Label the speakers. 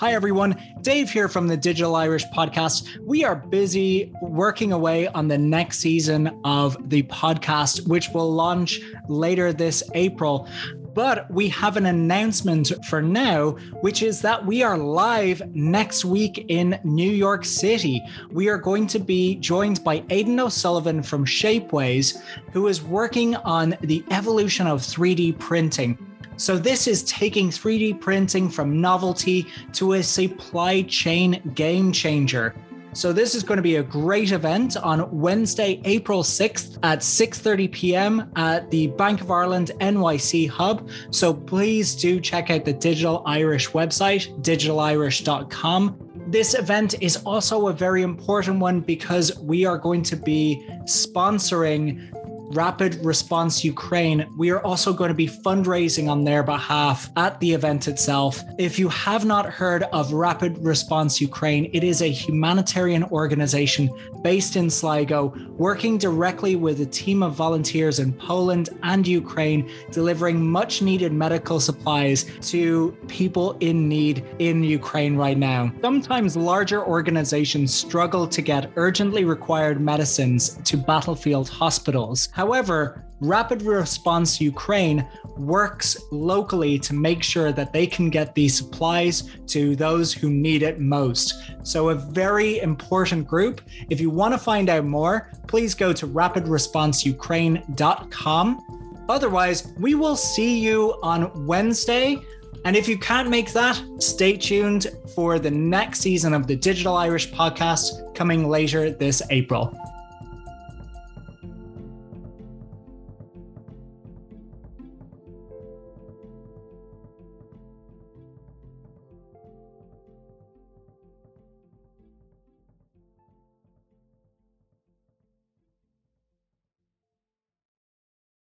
Speaker 1: Hi, everyone. Dave here from the Digital Irish podcast. We are busy working away on the next season of the podcast, which will launch later this April. But we have an announcement for now, which is that we are live next week in New York City. We are going to be joined by Aidan O'Sullivan from Shapeways, who is working on the evolution of 3D printing. So, this is taking 3D printing from novelty to a supply chain game changer. So this is going to be a great event on Wednesday, April 6th at 6:30 p.m. at the Bank of Ireland NYC hub. So please do check out the Digital Irish website, digitalirish.com. This event is also a very important one because we are going to be sponsoring Rapid Response Ukraine, we are also going to be fundraising on their behalf at the event itself. If you have not heard of Rapid Response Ukraine, it is a humanitarian organization based in Sligo, working directly with a team of volunteers in Poland and Ukraine, delivering much needed medical supplies to people in need in Ukraine right now. Sometimes larger organizations struggle to get urgently required medicines to battlefield hospitals. However, Rapid Response Ukraine works locally to make sure that they can get these supplies to those who need it most. So, a very important group. If you want to find out more, please go to rapidresponseukraine.com. Otherwise, we will see you on Wednesday. And if you can't make that, stay tuned for the next season of the Digital Irish podcast coming later this April.